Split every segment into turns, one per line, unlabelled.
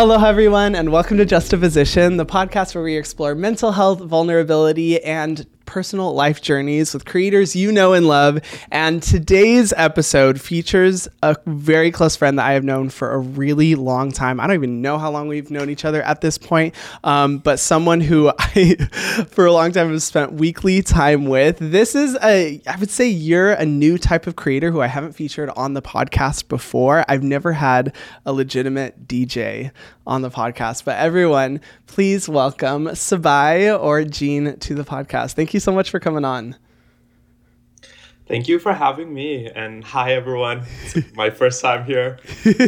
Aloha, everyone, and welcome to Justaposition, the podcast where we explore mental health, vulnerability, and personal life journeys with creators you know and love. And today's episode features a very close friend that I have known for a really long time. I don't even know how long we've known each other at this point, um, but someone who I, for a long time, have spent weekly time with. This is a, I would say, you're a new type of creator who I haven't featured on the podcast before. I've never had a legitimate DJ on the podcast, but everyone, please welcome Sabai or Gene to the podcast. Thank you you so much for coming on.
Thank you for having me. And hi, everyone. It's my first time here.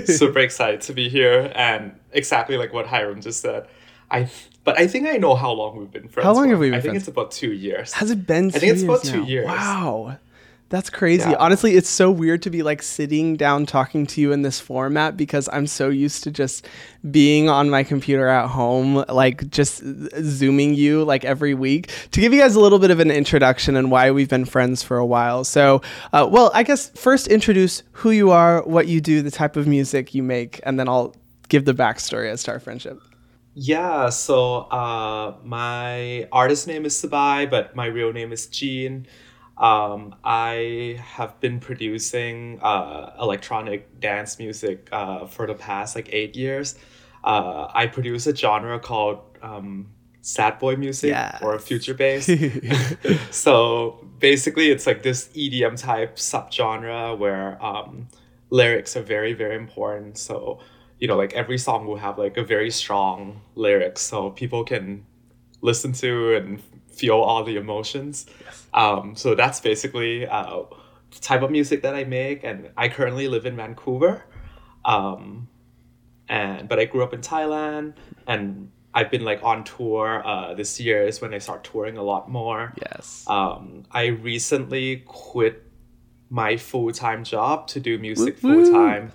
Super excited to be here. And exactly like what Hyram just said, I but I think I know how long we've been friends.
How long for. have we been
I
friends?
think it's about two years.
Has it been
I think it's about two years.
Wow. That's crazy. Yeah. Honestly, it's so weird to be like sitting down talking to you in this format because I'm so used to just being on my computer at home, like just zooming you like every week. To give you guys a little bit of an introduction and why we've been friends for a while. So, uh, well, I guess first introduce who you are, what you do, the type of music you make, and then I'll give the backstory as to our friendship.
Yeah, so uh, my artist name is Sabai, but my real name is Gene. Um, I have been producing uh, electronic dance music uh, for the past like eight years. Uh, I produce a genre called um, sad boy music yes. or future bass. so basically, it's like this EDM type subgenre where um, lyrics are very, very important. So, you know, like every song will have like a very strong lyrics so people can listen to and feel all the emotions. Yes. Um, so that's basically uh, the type of music that I make, and I currently live in Vancouver. Um, and but I grew up in Thailand, and I've been like on tour. Uh, this year is when I start touring a lot more.
Yes.
Um, I recently quit my full time job to do music full time.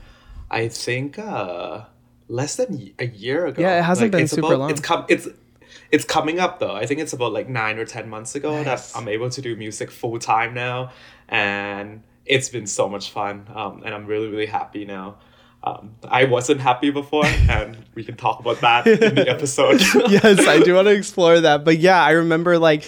I think uh, less than a year ago.
Yeah, it hasn't like, been super
about,
long.
It's come. It's it's coming up though. I think it's about like nine or ten months ago nice. that I'm able to do music full time now, and it's been so much fun. Um, and I'm really really happy now. Um, I wasn't happy before, and we can talk about that in the episode.
yes, I do want to explore that. But yeah, I remember like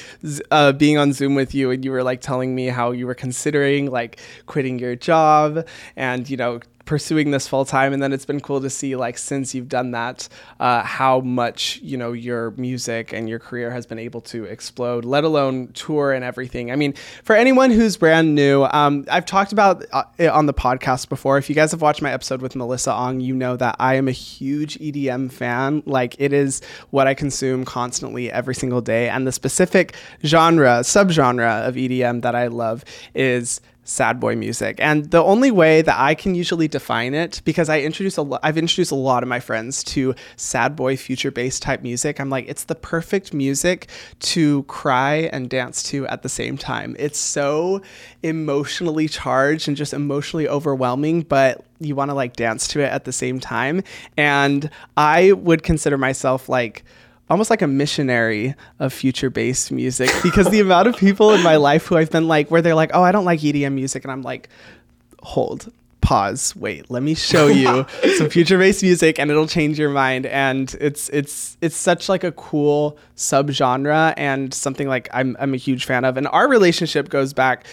uh, being on Zoom with you, and you were like telling me how you were considering like quitting your job, and you know pursuing this full time and then it's been cool to see like since you've done that uh, how much you know your music and your career has been able to explode let alone tour and everything. I mean for anyone who's brand new um, i've talked about uh, it on the podcast before. If you guys have watched my episode with melissa ong you know that i am a huge edm fan. Like it is what i consume constantly every single day and the specific genre subgenre of edm that i love is sad boy music. And the only way that I can usually define it, because I introduce a lo- I've introduced a lot of my friends to sad boy future bass type music. I'm like, it's the perfect music to cry and dance to at the same time. It's so emotionally charged and just emotionally overwhelming, but you want to like dance to it at the same time. And I would consider myself like almost like a missionary of future bass music because the amount of people in my life who I've been like where they're like, "Oh, I don't like EDM music." And I'm like, "Hold pause wait let me show you some future bass music and it'll change your mind and it's it's it's such like a cool subgenre and something like I'm, I'm a huge fan of and our relationship goes back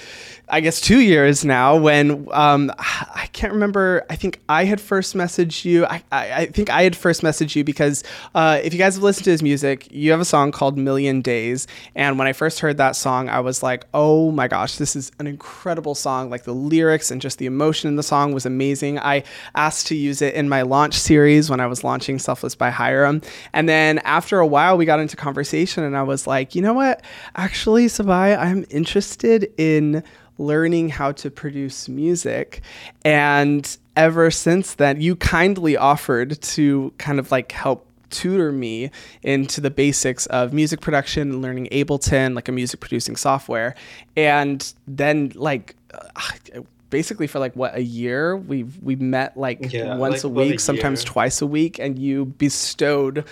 I guess two years now when um, I can't remember. I think I had first messaged you. I, I, I think I had first messaged you because uh, if you guys have listened to his music, you have a song called Million Days. And when I first heard that song, I was like, oh my gosh, this is an incredible song. Like the lyrics and just the emotion in the song was amazing. I asked to use it in my launch series when I was launching Selfless by Hyram. And then after a while, we got into conversation and I was like, you know what? Actually, Sabai, I'm interested in learning how to produce music. And ever since then, you kindly offered to kind of like help tutor me into the basics of music production learning Ableton, like a music producing software. And then, like, uh, basically for like what a year. We we met like
Yeah,
once
like,
a
what, a
week, sometimes
year?
twice a week, and you bestowed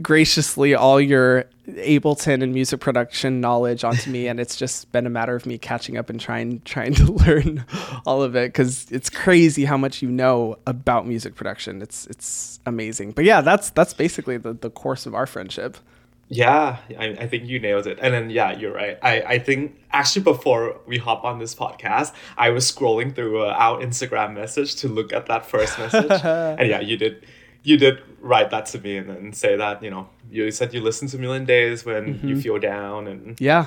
graciously all your Ableton and music production knowledge onto me, and it's just been a matter of me catching up and trying trying to learn all of it because it's crazy how much you know about music production. It's it's amazing. But yeah, that's that's basically the the course of our friendship.
Yeah, I, I think you nailed it. And then, yeah, you're right. I, I think actually before we hop on this podcast, I was scrolling through uh, our Instagram message to look at that first message. and yeah, you did you did write that to me and then say that, you know, you said you listen to Million Days when you feel down and
Yeah.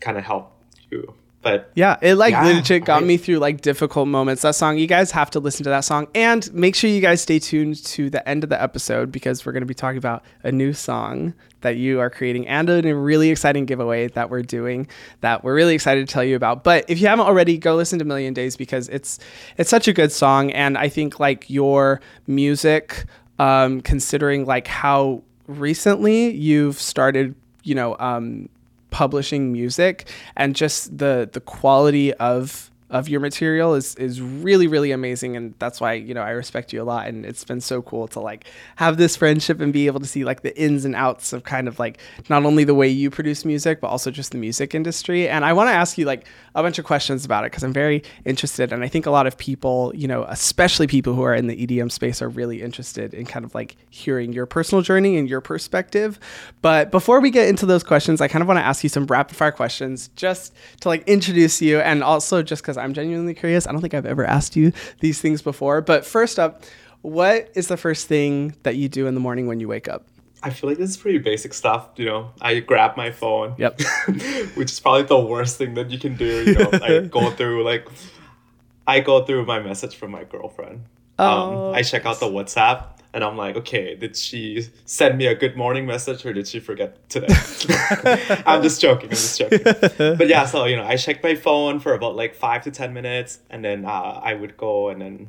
kind of help you. But
Yeah, it like
Yeah,
legit got
right.
me through like difficult moments. That song, you guys have to listen to that song and make sure you guys stay tuned to the end of the episode because we're going to be talking about a new song that you are creating and a really exciting giveaway that we're doing that we're really excited to tell you about. But if you haven't already, go listen to Million Days because it's it's such a good song and I think like your music um considering like how recently you've started, you know, um publishing music and just the the quality of of your material is is really really amazing and that's why you know I respect you a lot and it's been so cool to like have this friendship and be able to see like the ins and outs of kind of like not only the way you produce music but also just the music industry and I want to ask you like a bunch of questions about it because I'm very interested and I think a lot of people you know especially people who are in the EDM space are really interested in kind of like hearing your personal journey and your perspective but before we get into those questions I kind of want to ask you some rapid fire questions just to like introduce you and also just because I'm genuinely curious. I don't think I've ever asked you these things before. But first up, what is the first thing that you do in the morning when you wake up?
I feel like this is pretty basic stuff, you know. I grab my phone.
Yep.
which is probably the worst thing that you can do, you know. I go through like I go through my message from my girlfriend.
Oh,
um, I check out the WhatsApp and I'm like, okay, did she send me a good morning message or did she forget today? I'm just joking. I'm just joking. But yeah, so you know, I checked my phone for about like five to ten minutes, and then uh, I would go and then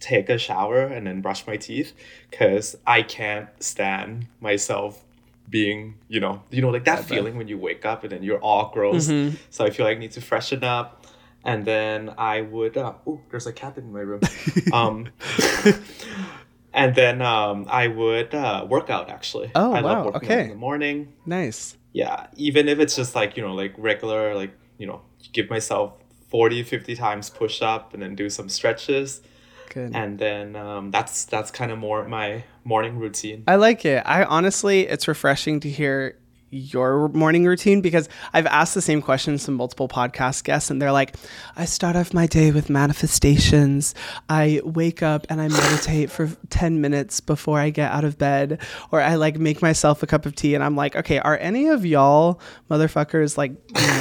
take a shower and then brush my teeth because I can't stand myself being, you know, you know, like that feeling when you wake up and then you're all gross.
Mhm.
So I feel like I need to freshen up. And then I would, uh, oh, there's a cat in my room. um, and then um, I would uh, work out actually.
Oh,
I
wow,
love working out
okay.
in the morning.
Nice.
Yeah, even if it's just like, you know, like regular, like, you know, give myself 40, 50 times push up and then do some stretches.
Good.
And then um, that's that's kind of more my morning routine.
I like it. I honestly, it's refreshing to hear your morning routine? Because I've asked the same questions to multiple podcast guests and they're like, I start off my day with manifestations. I wake up and I meditate for 10 minutes before I get out of bed or I like make myself a cup of tea. And I'm like, okay, are any of y'all motherfuckers like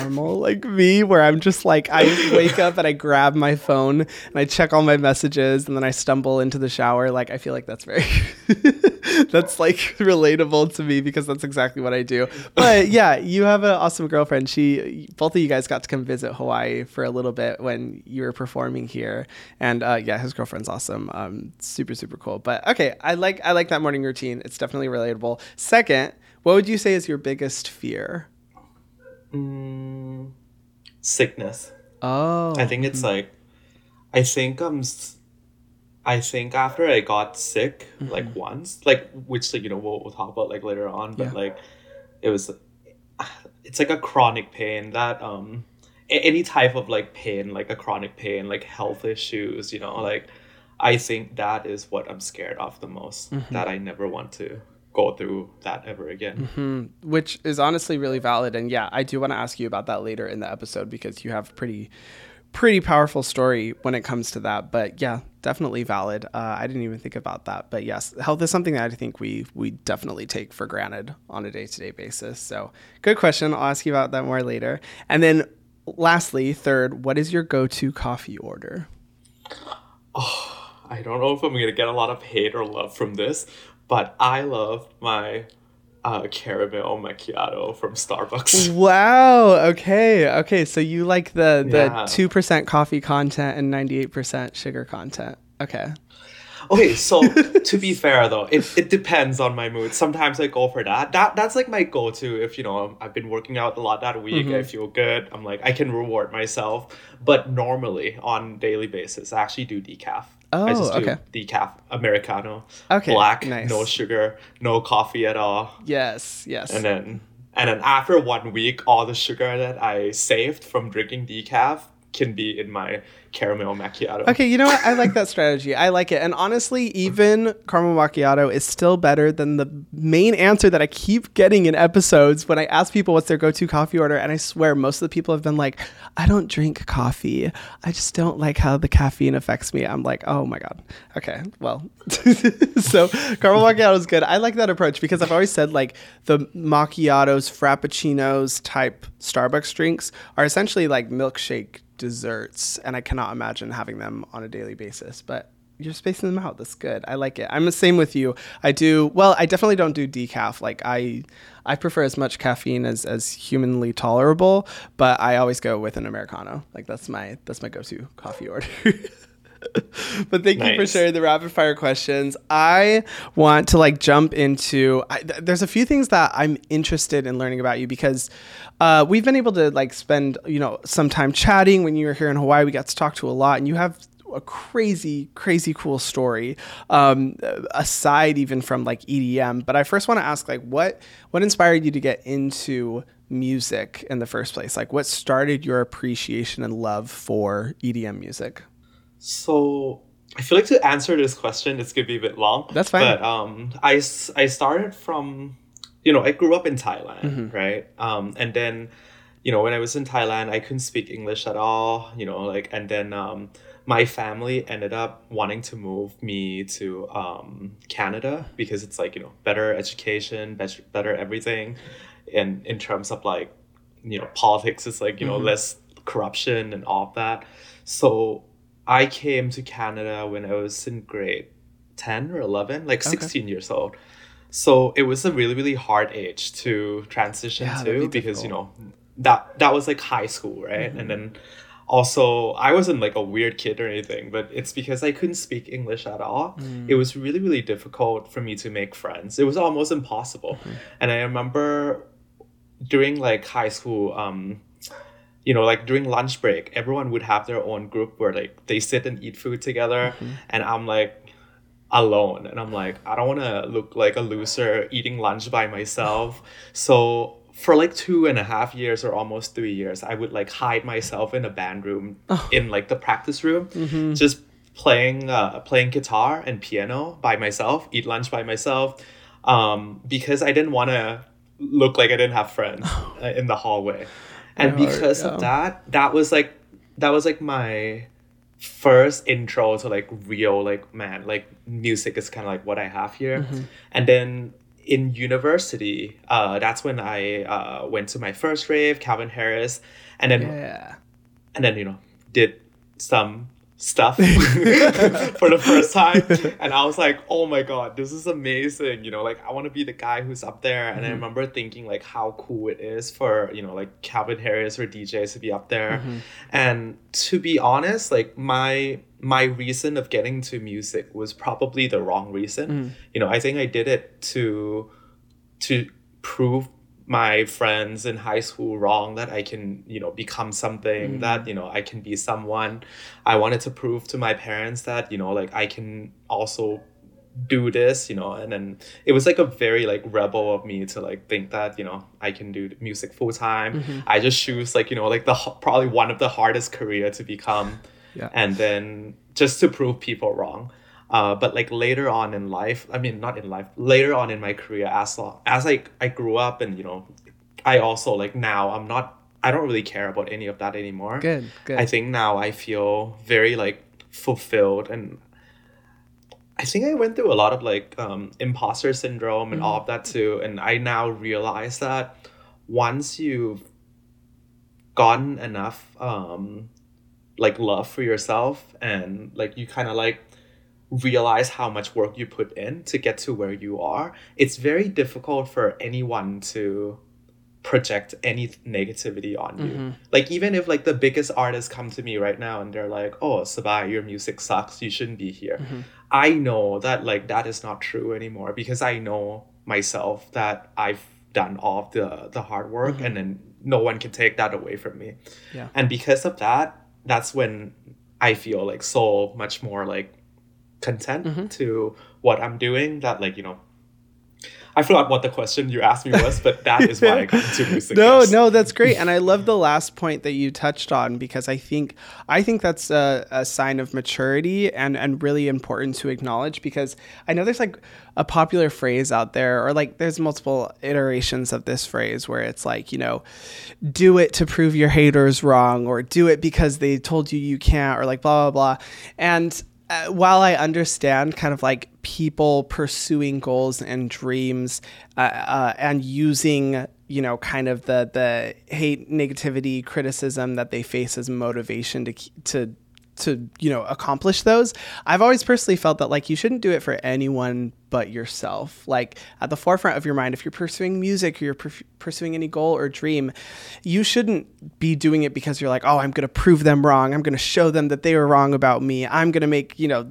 normal like me where I'm just like I wake up and I grab my phone and I check all my messages and then I stumble into the shower? Like I feel like that's very that's like relatable to me because that's exactly what I do. But yeah, you have an awesome girlfriend. She both of you guys got to come visit Hawaii for a little bit when you were performing here. And uh, yeah, his girlfriend's awesome. Um super super cool. But okay, I like I like that morning routine. It's definitely relatable. Second, what would you say is your biggest fear?
Mm, sickness.
Oh.
I think it's like, I think um, I think after I got sick like once, like which like you know we'll, we'll talk about like later on, but
Yeah.
like it was, it's like a chronic pain that um, any type of like pain, like a chronic pain, like health issues, you know, like I think that is what I'm scared of the most. That I never want to go through that ever again.
Hmm, which is honestly really valid and yeah i do want to ask you about that later in the episode because you have pretty pretty powerful story when it comes to that but yeah definitely valid. Uh, i didn't even think about that but yes health is something that i think we we definitely take for granted on a day-to-day basis. So good question. I'll ask you about that more later. And then lastly third what is your go-to coffee order?
Oh, I don't know if I'm gonna get a lot of hate or love from this, but I love my uh, caramel macchiato from Starbucks.
wow okay okay so you like the the
Yeah.
2% coffee content and 98% sugar content okay
Okay, so to be fair though, it, it depends on my mood. Sometimes I go for that. That that's like my go to if you know I've been working out a lot that week.
Mm-hmm.
I feel good. I'm like I can reward myself. But normally on daily basis, I actually do decaf. I
Oh,
just do
okay.
decaf americano,
Okay,
black,
nice.
no sugar, no coffee at all.
Yes, yes.
And then and then after one week, all the sugar that I saved from drinking decaf can be in my caramel macchiato.
Okay, you know what? I like that strategy. I like it. And honestly, even caramel macchiato is still better than the main answer that I keep getting in episodes when I ask people what's their go-to coffee order. And I swear most of the people have been like, I don't drink coffee. I just don't like how the caffeine affects me. I'm like, oh my God. Okay, well. so caramel macchiato is good. I like that approach because I've always said like the macchiatos, frappuccinos type Starbucks drinks are essentially like milkshake desserts, and I cannot imagine having them on a daily basis. But you're spacing them out. That's good. I like it. I'm the same with you. I do well. I definitely don't do decaf. Like I, I prefer as much caffeine as as humanly tolerable. But I always go with an americano. Like that's my that's my go-to coffee order. but thank you for sharing the rapid fire questions. I want to like jump into. I, th- there's a few things that I'm interested in learning about you because uh, we've been able to like spend you know some time chatting when you were here in Hawaii. We got to talk to a lot, and you have a crazy, crazy cool story. Um, aside even from like EDM, but I first want to ask like what what inspired you to get into music in the first place? Like what started your appreciation and love for EDM music?
So I feel like to answer this question, it's gonna be a bit long.
That's fine.
But um, I I started from, you know, I grew up in Thailand,
Mm-hmm.
right? Um, and then, you know, when I was in Thailand, I couldn't speak English at all. You know, like, and then um, my family ended up wanting to move me to um Canada because it's like you know better education, better better everything, and in terms of like, you know, politics, it's like you know
Mhm.
less corruption and all of that. So I came to Canada when I was in grade 10 or 11, like
Okay.
16 years old. So it was a really, really hard age to transition
Yeah,
to
be
because, you know, that that was like high school, right?
Mhm.
And then also I wasn't like a weird kid or anything, but it's because I couldn't speak English at all.
Mm.
It was really, really difficult for me to make friends. It was almost impossible.
Mhm.
And I remember during like high school, um, you know, like during lunch break, everyone would have their own group where like they sit and eat food together,
Mhm.
and I'm like alone, and I'm like, I don't want to look like a loser eating lunch by myself. So for like two and a half years or almost three years, I would like hide myself in a band room
Oh.
in like the practice room,
Mhm.
just playing uh, playing guitar and piano by myself, eat lunch by myself, um, because I didn't want to look like I didn't have friends uh, in the hallway, and
heart,
because
yeah.
of that, that was like that was like my first intro to like real like man like music is kind of like what I have here,
Mhm.
and then in university, uh, that's when I uh, went to my first rave, Calvin Harris, and then
Yeah.
and then you know did some stuff for the first time and i was like oh my god this is amazing you know like i want to be the guy who's up there and i
Mhm.
remember thinking like how cool it is for you know like calvin harris or djs to be up there
Mhm.
and to be honest like my my reason of getting to music was probably the wrong reason
Mm.
you know i think i did it to to prove my friends in high school wrong that i can you know become something
Mm.
that you know i can be someone i wanted to prove to my parents that you know like i can also do this you know and then it was like a very like rebel of me to like think that you know i can do music full time
Mhm.
i just choose like you know like the probably one of the hardest career to become
Yeah.
and then just to prove people wrong uh, but like later on in life i mean not in life later on in my career as as i i grew up and you know i also like now i'm not i don't really care about any of that anymore
Good. Good.
i think now i feel very like fulfilled and i think i went through a lot of like um imposter syndrome and all of that too and i now realize that once you've gotten enough um like love for yourself and like you kind of like realize how much work you put in to get to where you are it's very difficult for anyone to project any negativity on you
Mhm.
like even if like the biggest artists come to me right now and they're like oh sabai your music sucks you shouldn't be here
Mhm.
I know that like that is not true anymore because I know myself that I've done all the the hard work
Mm-hmm.
and then no one can take that away from me.
Yeah.
And because of that, that's when I feel like so much more like content
Mm-hmm.
to what I'm doing that like, you know, I forgot what the question you asked me was, but that is why I got into music.
no no that's great and i love the last point that you touched on because i think i think that's a, a sign of maturity and and really important to acknowledge because i know there's like a popular phrase out there or like there's multiple iterations of this phrase where it's like you know do it to prove your haters wrong or do it because they told you you can't or like blah blah blah and uh, while I understand kind of like people pursuing goals and dreams uh, uh, and using you know kind of the the hate negativity criticism that they face as motivation to to to you know accomplish those. I've always personally felt that like you shouldn't do it for anyone but yourself. Like at the forefront of your mind if you're pursuing music or you're per- pursuing any goal or dream you shouldn't be doing it because you're like oh i'm going to prove them wrong. I'm going to show them that they were wrong about me. I'm going to make you know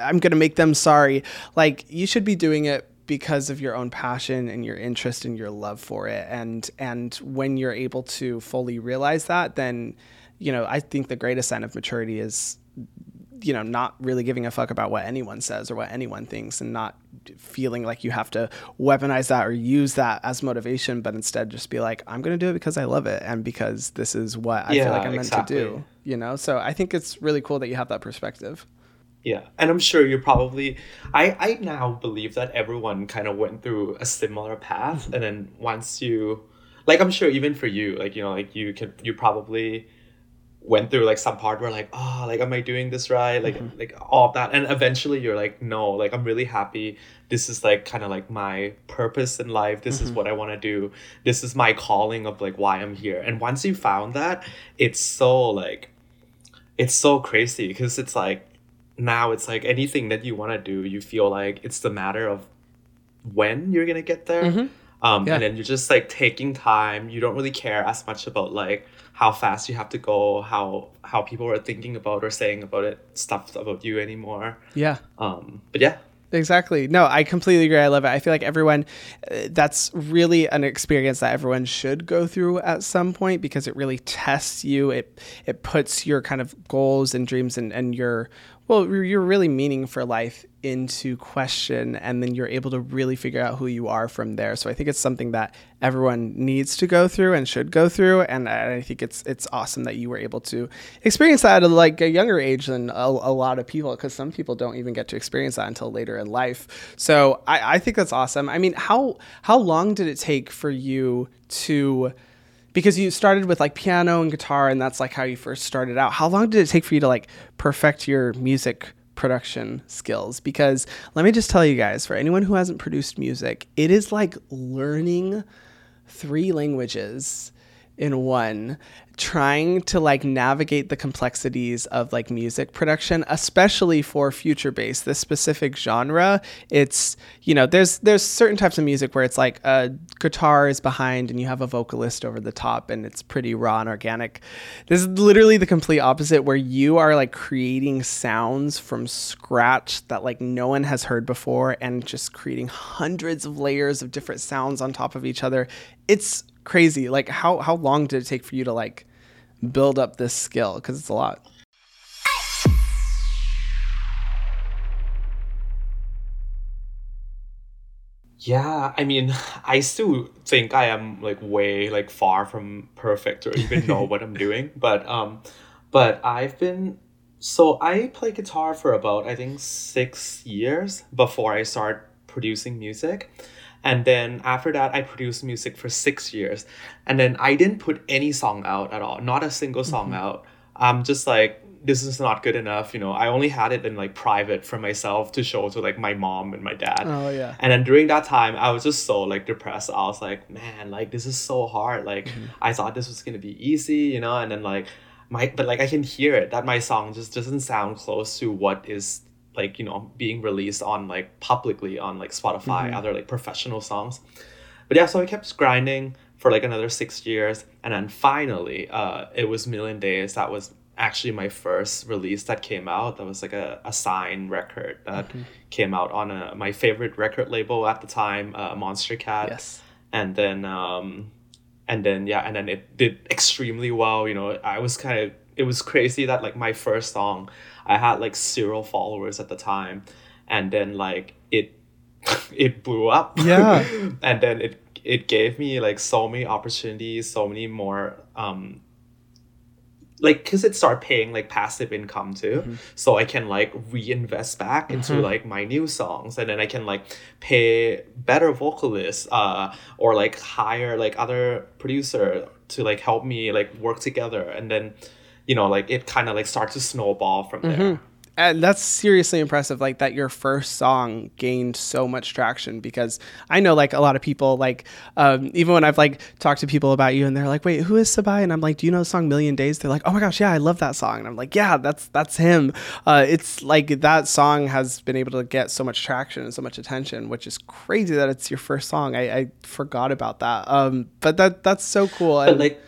i'm going to make them sorry. Like you should be doing it because of your own passion and your interest and your love for it. And and when you're able to fully realize that then you know i think the greatest sign of maturity is you know not really giving a fuck about what anyone says or what anyone thinks and not feeling like you have to weaponize that or use that as motivation but instead just be like i'm going to do it because i love it and because this is what i
Yeah,
feel like i'm meant
exactly.
to do you know so i think it's really cool that you have that perspective
Yeah, and I'm sure you probably. I I now believe that everyone kind of went through a similar path, and then once you, like, I'm sure even for you, like you know, like you can you probably went through like some part where like oh like am i doing this right? Like mm-hmm. like all of that. And eventually you're like no like i'm really happy. This is like kind of like my purpose in life. This is mm-hmm. what i want to do. This is my calling of like why i'm here. And once you found that it's so like it's so crazy because it's like now it's like anything that you want to do you feel like it's the matter of when you're gonna get there mm-hmm. Um,
Yeah.
and then you're just like taking time you don't really care as much about like how fast you have to go how how people are thinking about or saying about it stuff about you anymore
yeah
um, but yeah
Exactly. No, I completely agree. I love it. I feel like everyone, uh, that's really an experience that everyone should go through at some point because it really tests you. It it puts your kind of goals and dreams and, and your well, you're really meaning for life into question, and then you're able to really figure out who you are from there. So I think it's something that everyone needs to go through and should go through, and I think it's it's awesome that you were able to experience that at like a younger age than a, a lot of people, because some people don't even get to experience that until later in life. So I, I think that's awesome. I mean, how how long did it take for you to because you started with like piano and guitar and that's like how you first started out. How long did it take for you to like perfect your music production skills? Because let me just tell you guys for anyone who hasn't produced music it is like learning three languages in one trying to like navigate the complexities of like music production especially for future bass this specific genre. It's you know there's there's certain types of music where it's like a guitar is behind and you have a vocalist over the top and it's pretty raw and organic. This is literally the complete opposite where you are like creating sounds from scratch that like no one has heard before and just creating hundreds of layers of different sounds on top of each other. It's crazy. Like how how long did it take for you to like build up this skill? Because it's a lot.
Yeah, I mean, I still think I am like way like far from perfect or even know what I'm doing, but um but I've been so I play guitar for about I think 6 years before I start producing music. And then after that I produced music for 6 years. And then I didn't put any song out at all, not a single song mm-hmm. out. I'm just like this is not good enough, you know. I only had it in like private for myself to show to like my mom and my dad.
oh yeah
And then during that time, I was just so like depressed. I was like, man, like this is so hard. Like mm-hmm. I thought this was gonna be easy, you know. And then like my, but like I can hear it that my song just doesn't sound close to what is like you know being released on like publicly on like Spotify, other like professional songs. But yeah, so I kept grinding for like another six years, and then finally, uh, it was Million Days that was actually my first release that came out. That was like a, a sign record that
Mm-hmm.
came out on a, my favorite record label at the time, uh, Monstercat.
Yes.
And then, um, and then yeah, and then it did extremely well. You know, I was kind of it was crazy that like my first song, I had like zero followers at the time, and then like it, it blew up.
Yeah.
and then it it gave me like so many opportunities, so many more um like because it started paying like passive income too
Mm-hmm.
so i can like reinvest back into like my new songs and then i can like pay better vocalists uh or like hire like other producer to like help me like work together and then you know like it kind of like starts to snowball from
Mm-hmm.
there.
And that's seriously impressive like that your first song gained so much traction because i know like a lot of people like um, even when i've like talked to people about you and they're like wait who is sabai? And i'm like do you know the song million days? They're like oh my gosh yeah i love that song. And i'm like yeah that's that's him. Uh, it's like that song has been able to get so much traction and so much attention which is crazy that it's your first song. I, I forgot about that. Um, but that that's so cool.
But
and,
like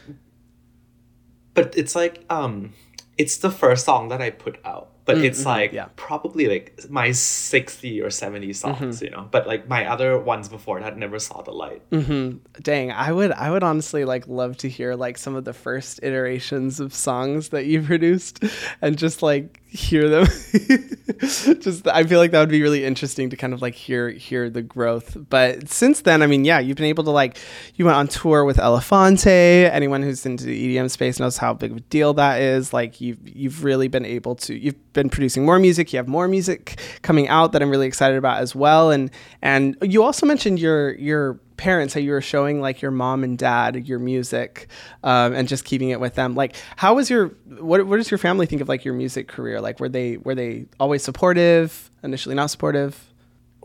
but it's like um it's the first song that i put out but it's like
Mm, yeah.
probably like my 60 or 70 songs
Mm-hmm.
you know but like my other ones before that never saw the light
hmm Dang, I would I would honestly like love to hear like some of the first iterations of songs that you produced and just like hear them. just I feel like that would be really interesting to kind of like hear hear the growth. But since then, I mean, yeah, you've been able to like you went on tour with Elephante. Anyone who's into the EDM space knows how big of a deal that is. Like you've you've really been able to you've been producing more music. You have more music coming out that I'm really excited about as well. And and you also mentioned your your parents how you were showing like your mom and dad your music um, and just keeping it with them like how was your what, what does your family think of like your music career like were they were they always supportive initially not supportive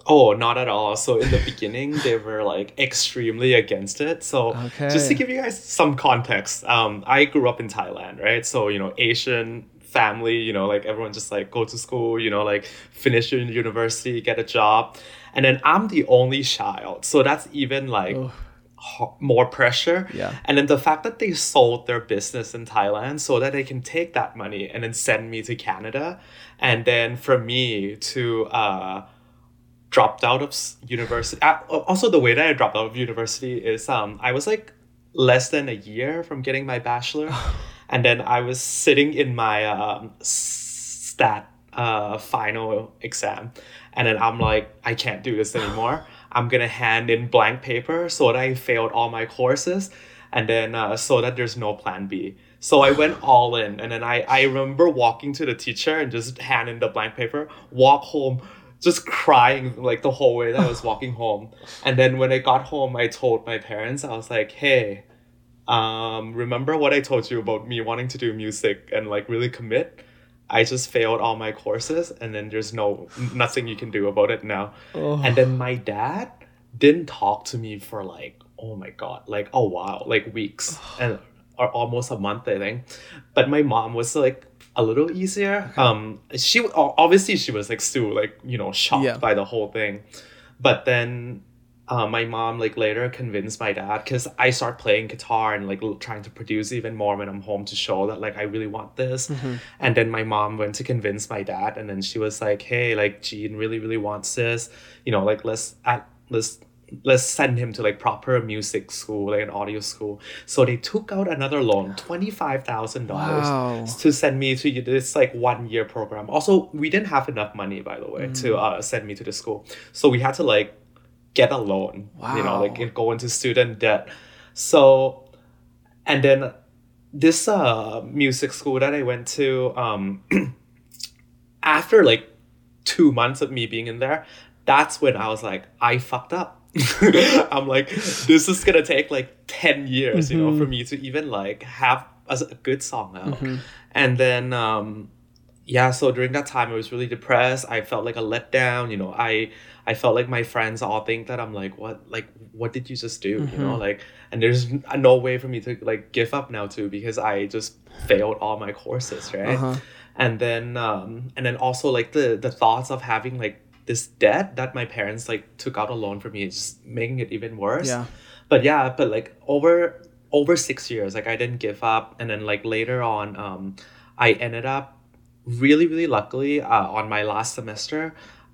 Oh, not at all. So in the beginning, they were like extremely against it. So just to give you guys some context, um, I grew up in Thailand, right? So you know, Asian family, you know, like everyone just like go to school, you know, like finish your university, get a job, and then I'm the only child, so that's even like
Ugh.
more pressure.
Yeah.
And then the fact that they sold their business in Thailand so that they can take that money and then send me to Canada, and then for me to uh dropped out of university. Uh, also, the way that I dropped out of university is um I was like less than a year from getting my bachelor, and then I was sitting in my um, stat uh final exam, and then I'm like I can't do this anymore. I'm gonna hand in blank paper so that I failed all my courses, and then uh, so that there's no plan B. So I went all in, and then I I remember walking to the teacher and just hand in the blank paper, walk home just crying like the whole way that I was walking home. And then when I got home, I told my parents, I was like, hey, um, remember what I told you about me wanting to do music and like really commit? I just failed all my courses and then there's no nothing you can do about it now.
Oh.
And then my dad didn't talk to me for like, oh my god, like a while, like weeks and or almost a month, I think. But my mom was like a little easier. Um, she obviously she was like still like you know shocked
Yeah.
by the whole thing, but then. Uh, my mom like later convinced my dad because I start playing guitar and like trying to produce even more when I'm home to show that like I really want this. And then my mom went to convince my dad, and then she was like, "Hey, like Gene really really wants this, you know, like let's at let's let's send him to like proper music school, like an audio school." So they took out another loan, twenty five thousand
Wow.
dollars, to send me to this like one year program. Also, we didn't have enough money, by the way, to uh, send me to the school, so we had to like get a loan, you know, like go into student debt. So, and then this uh music school that I went to, um, after like two months of me being in there, that's when I was like, I fucked up. I'm like, this is gonna take like 10 years, you know, for me to even like have a, a good song out. And then, um, yeah, so during that time, I was really depressed. I felt like a letdown, you know, I, I felt like my friends all think that I'm like, what, like, what did you just do? You know, like, and there's no way for me to like give up now too, because I just failed all my courses, right?
Uh-huh.
and then um and then also like the the thoughts of having like this debt that my parents like took out a loan for me is just making it even worse
Yeah.
but yeah but like over over six years like i didn't give up and then like later on um I ended up really, really luckily uh, on my last semester.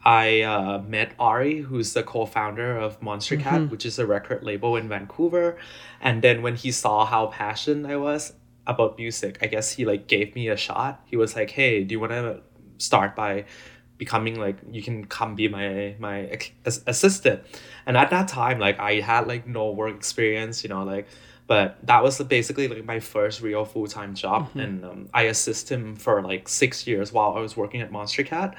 I uh, met Ari, who's the co-founder of Monstercat,
Mm-hmm.
which is a record label in Vancouver. And then when he saw how passionate I was about music, I guess he like gave me a shot. He was like, "Hey, do you want to start by becoming like you can come be my my as- assistant?" And at that time, like I had like no work experience, you know, like. But that was basically like my first real full time job, and um, I assisted him for like six years while I was working at Monstercat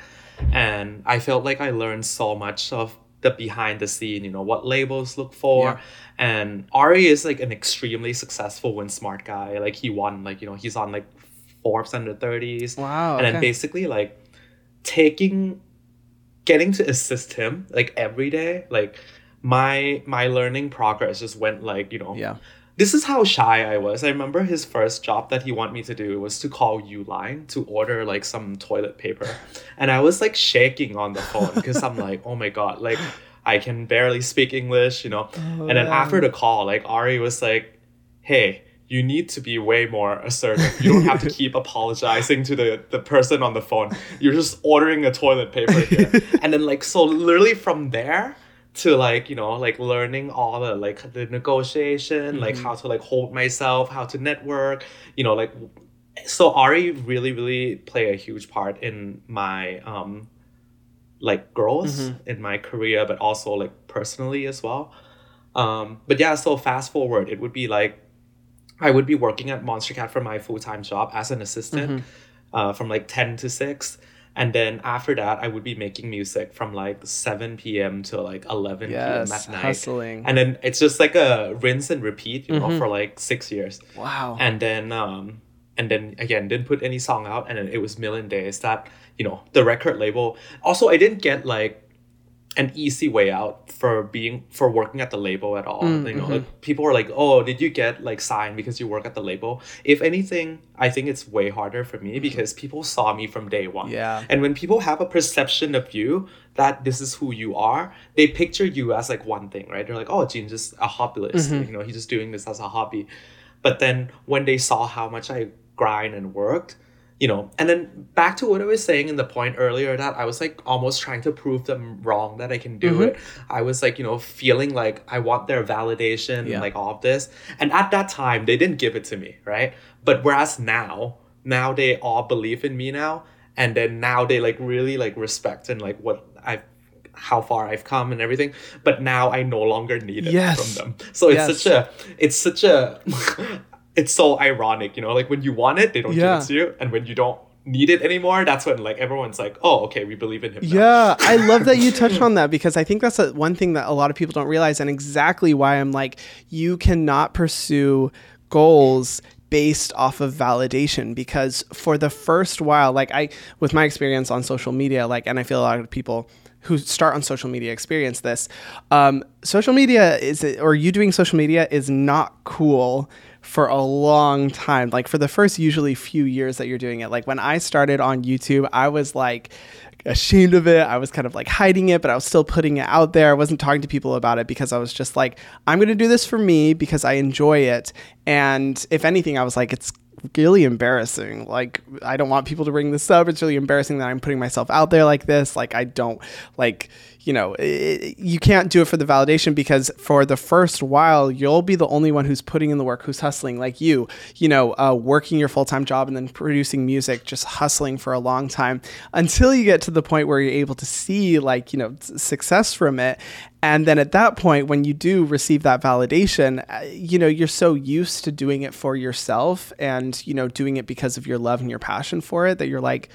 and I felt like I learned so much of the behind the scene, you know, what labels look for.
Yeah.
And Ari is like an extremely successful and smart guy. Like he won, like, you know, he's on like Forbes under 30s.
Wow.
And then basically like taking getting to assist him like every day, like my my learning progress just went like, you know,
yeah.
This is how shy I was. I remember his first job that he wanted me to do was to call Uline to order like some toilet paper. And I was like shaking on the phone because I'm like, oh my god, like I can barely speak English, you know. Oh, and then after the call, like Ari was like, hey, you need to be way more assertive. You don't have to keep apologizing to the, the person on the phone. You're just ordering a toilet paper here. and then like so literally from there to like you know like learning all the like the negotiation like how to like hold myself how to network you know like so ari really really play a huge part in my um like growth in my career but also like personally as well. Um but yeah so fast forward it would be like i would be working at Monstercat for my full-time job as an assistant uh, from like 10 to 6 and then after that i would be making music from like 7 p.m to like 11
Yes.
p.m at night
Hustling.
and then it's just like a rinse and repeat you know for like six years
wow.
and then um and then again didn't put any song out and then it was million days that you know the record label also i didn't get like an easy way out for being for working at the label at all
Mm,
you know
mm-hmm.
like people were like oh did you get like signed because you work at the label if anything i think it's way harder for me because people saw me from day one
Mm-hmm. Yeah.
and when people have a perception of you that this is who you are, they picture you as like one thing, right? They're like, oh, Gene's just a hobbyist.
Mm-hmm.
You know, he's just doing this as a hobby. But then when they saw how much I grind and worked, you know, and then back to what I was saying in the point earlier that I was like almost trying to prove them wrong that I can do
Mm-hmm.
it. I was like, you know, feeling like I want their validation
Yeah.
and like all of this. And at that time, they didn't give it to me, right? But whereas now, now they all believe in me now. And then now they like really like respect and like what I've how far I've come and everything. But now I no longer need it
Yes.
from them. So it's
Yes.
such a it's such a it's so ironic, you know, like when you want it, they don't
Yeah.
give it to you. And when you don't need it anymore, that's when like everyone's like, Oh, okay, we believe in him. now."
Yeah, I love that you touched on that because I think that's a, one thing that a lot of people don't realize, and exactly why I'm like, you cannot pursue goals based off of validation because for the first while, like I, with my experience on social media, like, and I feel a lot of people who start on social media experience this. Um, social media is, or you doing social media is not cool for a long time. Like for the first usually few years that you're doing it. Like when I started on YouTube, I was like ashamed of it. I was kind of like hiding it, but I was still putting it out there. I wasn't talking to people about it because I was just like, I'm going to do this for me because I enjoy it. And if anything, I was like, it's really embarrassing. Like, I don't want people to bring this up. It's really embarrassing that I'm putting myself out there like this. Like, I don't like, you know, you can't do it for the validation because for the first while, you'll be the only one who's putting in the work, who's hustling, like you, you know, uh, working your full time job and then producing music, just hustling for a long time until you get to the point where you're able to see, like, you know, success from it. And then at that point, when you do receive that validation, uh, you know, you're so used to doing it for yourself and, you know, doing it because of your love and your passion for it that you're like,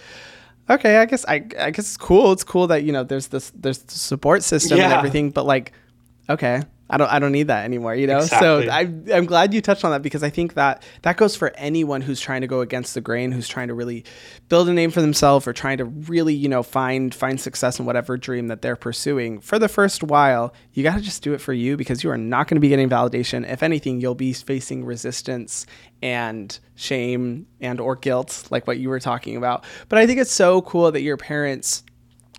okay, I guess I, I guess it's cool. It's cool that you know there's this there's the support system and everything, but like, okay, I don't I don't need that anymore. You know,
Exactly.
so I I'm glad you touched on that because I think that that goes for anyone who's trying to go against the grain, who's trying to really build a name for themselves or trying to really you know find find success in whatever dream that they're pursuing. For the first while, you got to just do it for you because you are not going to be getting validation. If anything, you'll be facing resistance and shame and or guilt like what you were talking about but i think it's so cool that your parents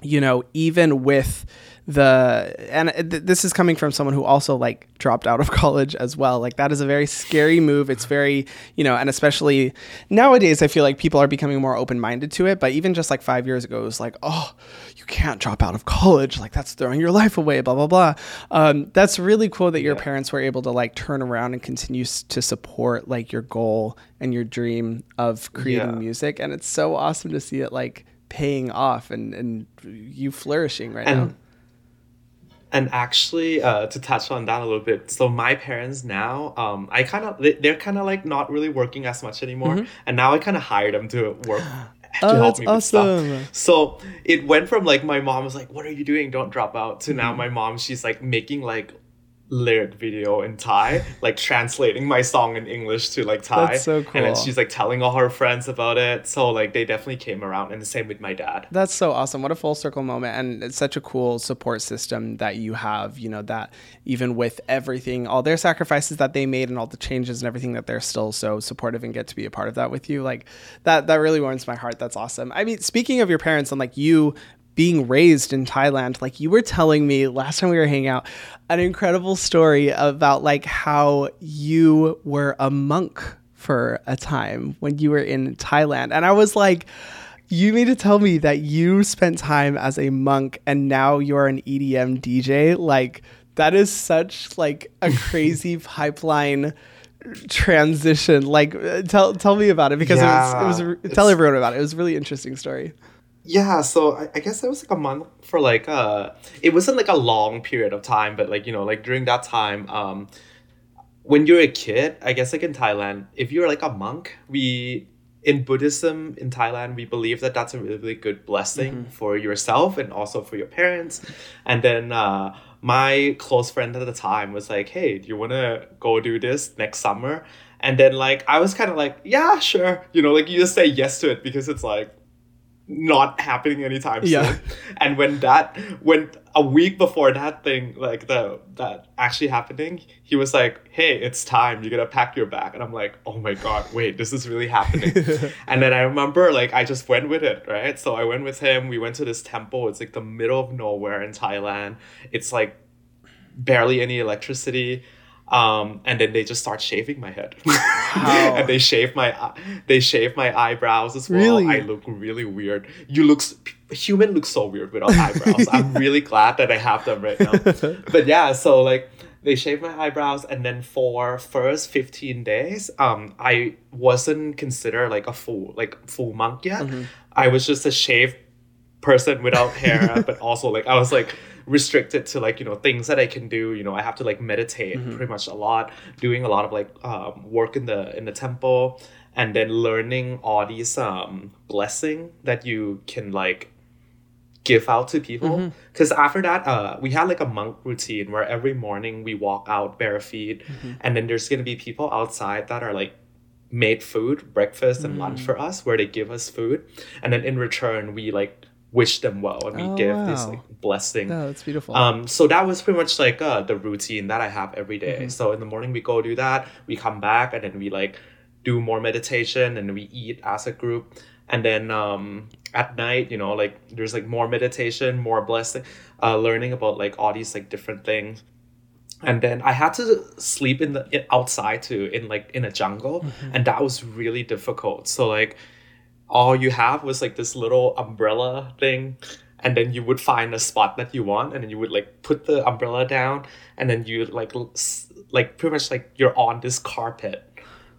you know even with the and th- this is coming from someone who also like dropped out of college as well. Like that is a very scary move. It's very you know and especially nowadays i feel like people are becoming more open-minded to it. But even just like five years ago it was like oh you can't drop out of college. Like that's throwing your life away blah blah blah. Um, that's really cool that your
Yeah.
parents were able to like turn around and continue s- to support like your goal and your dream of creating
Yeah.
music. And it's so awesome to see it like paying off and and you flourishing right now
and actually uh, to touch on that a little bit so my parents now um, i kind of they, they're kind of like not really working as much anymore and now i kind of hired them to work to
Mm-hmm. Oh,
help
that's
me with
awesome.
stuff so it went from like my mom was like what are you doing don't drop out to
Mm-hmm.
now my mom she's like making like lyric video in Thai, like translating my song in English to like Thai.
That's so
And then she's like telling all her friends about it. So like they definitely came around and the same with my dad.
That's so awesome. What a full circle moment. And it's such a cool support system that you have, you know, that even with everything, all their sacrifices that they made and all the changes and everything that they're still so supportive and get to be a part of that with you. Like that that really warms my heart. That's awesome. I mean, speaking of your parents and like you being raised in Thailand, like you were telling me last time we were hanging out, an incredible story about like how you were a monk for a time when you were in Thailand. And I was like, you mean to tell me that you spent time as a monk and now you're an EDM DJ? Like that is such like a crazy pipeline transition. Like uh, tell tell me about it because
Yeah,
it was it was tell everyone about it. It was a really interesting story.
Yeah, so I, I guess it was like a month for like uh it wasn't like a long period of time, but like you know, like during that time, um when you're a kid, I guess like in Thailand, if you're like a monk, we in Buddhism in Thailand, we believe that that's a really, really good blessing for yourself and also for your parents. And then uh my close friend at the time was like, "Hey, do you want to go do this next summer?" And then like I was kind of like, "Yeah, sure." You know, like you just say yes to it because it's like not happening anytime
Yeah.
soon. And when that when a week before that thing like the that actually happening, he was like, "Hey, it's time. You gotta pack your bag." And I'm like, "Oh my god, wait, this is really happening." and then I remember like I just went with it, right? So I went with him. We went to this temple. It's like the middle of nowhere in Thailand. It's like barely any electricity. Um, and then they just start shaving my head, and they shave my they shave my eyebrows as well.
Really?
I look really weird. You look human looks so weird without eyebrows. I'm really glad that I have them right now. But yeah, so like they shave my eyebrows, and then for first fifteen days, um, I wasn't considered like a full like full monk yet. I was just a shaved person without hair, but also like I was like restricted to like you know things that I can do. You know, I have to like meditate pretty much a lot, doing a lot of like um, work in the in the temple, and then learning all these um blessing that you can like give out to people. Because after that uh we had like a monk routine where every morning we walk out bare feet and then there's gonna be people outside that are like made food breakfast and lunch for us where they give us food. And then in return we like wish them well and we
Oh,
give this like blessing
Oh, that's beautiful.
um, so that was pretty much like uh, the routine that I have every day.
Mm-hmm.
So in the morning we go do that, we come back and then we like do more meditation and we eat as a group. And then um, at night, you know, like there's like more meditation, more blessing, uh, learning about like all these like different things. And then I had to sleep in the outside too, in like in a jungle,
Mm-hmm.
and that was really difficult. So like all you have was like this little umbrella thing and then you would find a spot that you want and then you would like put the umbrella down and then you like like pretty much like you're on this carpet.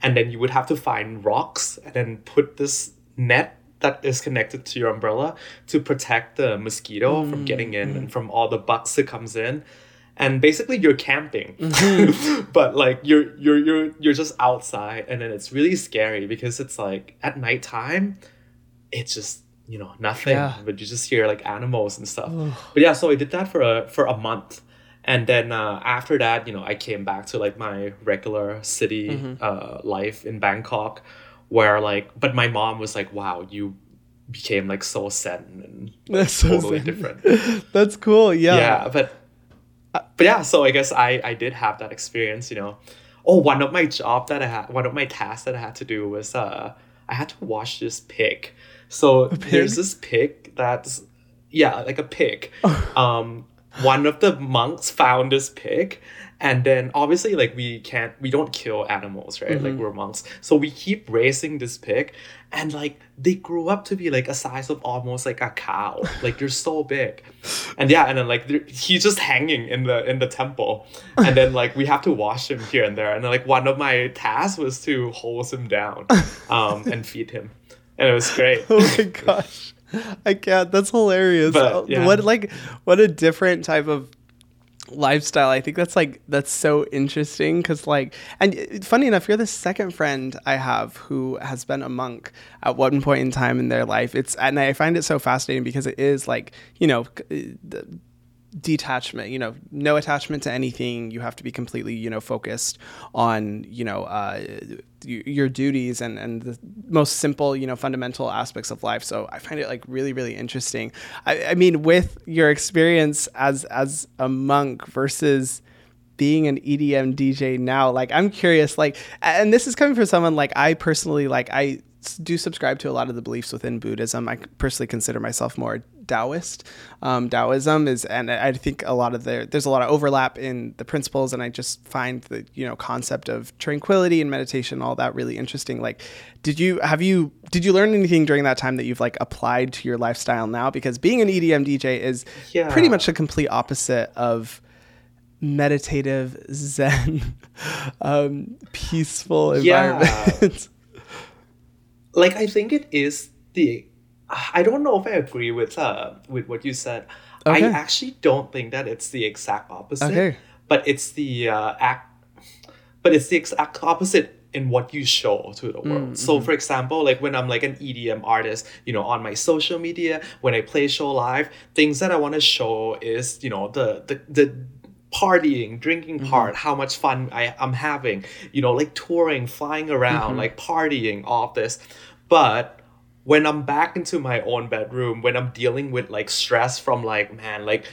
And then you would have to find rocks and then put this net that is connected to your umbrella to protect the mosquito from getting in mm. and from all the bugs that comes in and basically you're camping but like you're you're you're you're just outside and then it's really scary because it's like at nighttime it's just you know nothing
Yeah.
but you just hear like animals and stuff but yeah so i did that for a for a month and then uh, after that you know i came back to like my regular city
Mm-hmm.
uh, life in bangkok where like but my mom was like wow you became like so zen and
that's so
totally
zen.
different
That's cool. Yeah.
yeah but but yeah so i guess i i did have that experience you know. Oh one of my job that i had one of my tasks that i had to do was uh i had to wash this pig. So there's this pig that's yeah like a pig. Um one of the monks found this pig and then obviously like we can't we don't kill animals right? Like we're monks. So we keep raising this pig and like they grew up to be like a size of almost like a cow. Like they're so big. And yeah and then like he's just hanging in the in the temple. And then like we have to wash him here and there. And then like one of my tasks was to hose him down um and feed him. And it was great.
Oh my gosh. I can't. That's hilarious.
But,
Oh,
yeah.
what like what a different type of lifestyle. I think that's like that's so interesting because like and uh, funny enough you're the second friend i have who has been a monk at one point in time in their life. It's and i find it so fascinating because it is like you know the detachment you know no attachment to anything. You have to be completely you know focused on you know uh, your duties and and the most simple you know fundamental aspects of life. So i find it like really really interesting. I, I mean with your experience as as a monk versus being an EDM DJ now, like I'm curious, like, and this is coming from someone like I personally, like, I do subscribe to a lot of the beliefs within Buddhism. I personally consider myself more Taoist. Um, Taoism is, and I think a lot of the there's a lot of overlap in the principles, and I just find the you know concept of tranquility and meditation, all that really interesting. Like, did you have you did you learn anything during that time that you've like applied to your lifestyle now? Because being an EDM DJ is pretty much the complete opposite of meditative zen um peaceful
Yeah.
environment
like I think it is the I don't know if I agree with uh with what you said.
Okay.
I actually don't think that it's the exact opposite.
Okay.
But it's the uh, act but it's the exact opposite in what you show to the world. So for example, like when I'm like an EDM artist, you know, on my social media, when I play show live, things that I want to show is, you know, the the the partying, drinking part, how much fun I, I'm having, you know, like touring, flying around, like partying, all this. But when I'm back into my own bedroom, when I'm dealing with like stress from like, man, like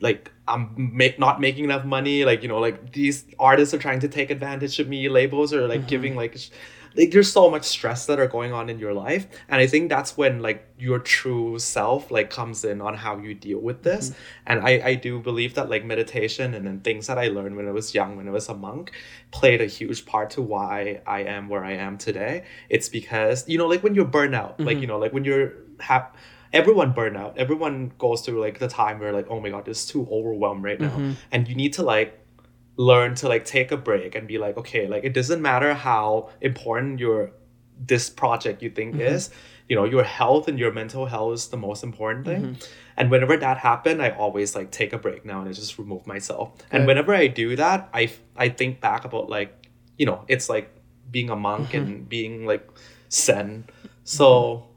like I'm make not making enough money. Like you know, like these artists are trying to take advantage of me. Labels are like mm-hmm. giving like, like there's so much stress that are going on in your life, and I think that's when like your true self like comes in on how you deal with this. Mm-hmm. And I I do believe that like meditation and then things that I learned when I was young, when I was a monk, played a huge part to why I am where I am today. It's because you know, like when you're burnout, like mm-hmm. you know, like when you're hap everyone burn out. Everyone goes through like the time where like oh my god this is too overwhelmed right now. Mm-hmm. And you need to like learn to like take a break and be like okay like it doesn't matter how important your this project you think mm-hmm. is you know your health and your mental health is the most important thing. Mm-hmm. And whenever that happened i always like take a break now and i just remove myself. And whenever i do that i i think back about like you know it's like being a monk mm-hmm. and being like zen. So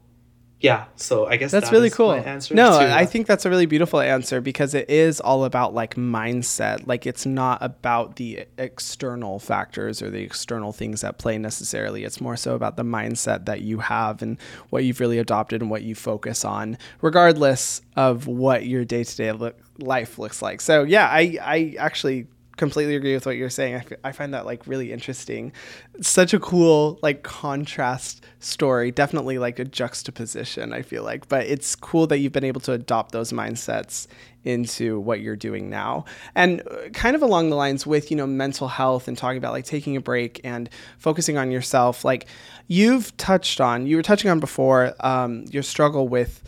yeah so i guess
that's
that
really cool.
answer
no
to
i think that's a really beautiful answer because it is all about like mindset. Like it's not about the external factors or the external things at play necessarily. It's more so about the mindset that you have and what you've really adopted and what you focus on regardless of what your day-to-day look, life looks like. So yeah i i actually completely agree with what you're saying. I, f- I find that like really interesting. Such a cool like contrast story definitely like a juxtaposition i feel like but it's cool that you've been able to adopt those mindsets into what you're doing now. And uh, kind of along the lines with you know mental health and talking about like taking a break and focusing on yourself like you've touched on you were touching on before um, your struggle with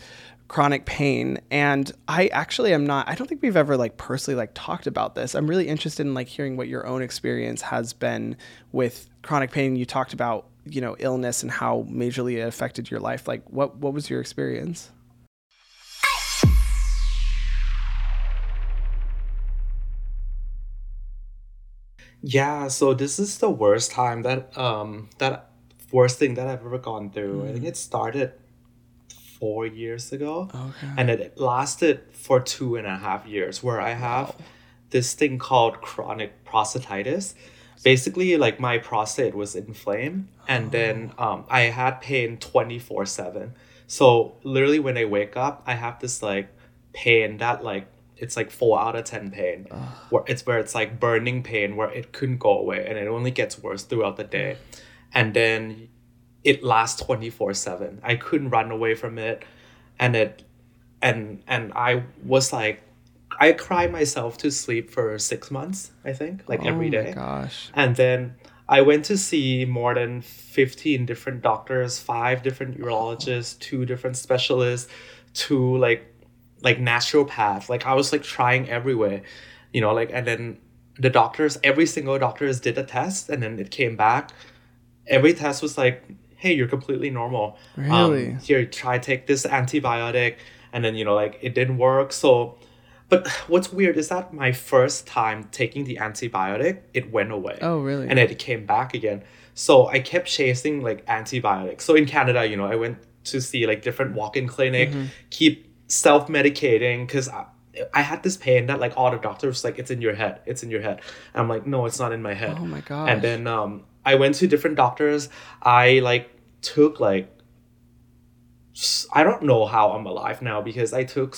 chronic pain. And i actually am not i don't think we've ever like personally like talked about this. I'm really interested in like hearing what your own experience has been with chronic pain. You talked about you know illness and how majorly it affected your life. Like what what was your experience?
Yeah, so this is the worst time that um that worst thing that I've ever gone through. I think it started four years ago.
Okay.
And it lasted for two and a half years where I have this thing called chronic prostatitis. Basically, like my prostate was inflamed and then um I had pain 24/7. So literally when I wake up, I have this like pain that like it's like four out of ten pain. Where it's where it's like burning pain where it couldn't go away and it only gets worse throughout the day. And then it lasts 24/7. I couldn't run away from it and it and and I was like I cried myself to sleep for six months, I think, like every
oh my gosh.
And then I went to see more than 15 different doctors, five different urologists, two different specialists, two like like naturopath. Like I was like trying everywhere, you know, like and then the doctors, every single doctors did a test and then it came back. Every test was like, hey, you're completely normal.
Really?
Um, here, try take this antibiotic. And then, you know, like it didn't work. So but what's weird is that my first time taking the antibiotic, it went away.
Oh, really?
And it came back again. So I kept chasing like antibiotics. So in Canada, you know, I went to see like different walk-in clinic,
Mm-hmm.
keep self-medicating because I, I had this pain that like all the doctors like it's in your head, it's in your head. And I'm like, no, it's not in my head.
Oh my god!
And then um, I went to different doctors. I like took like I don't know how I'm alive now because I took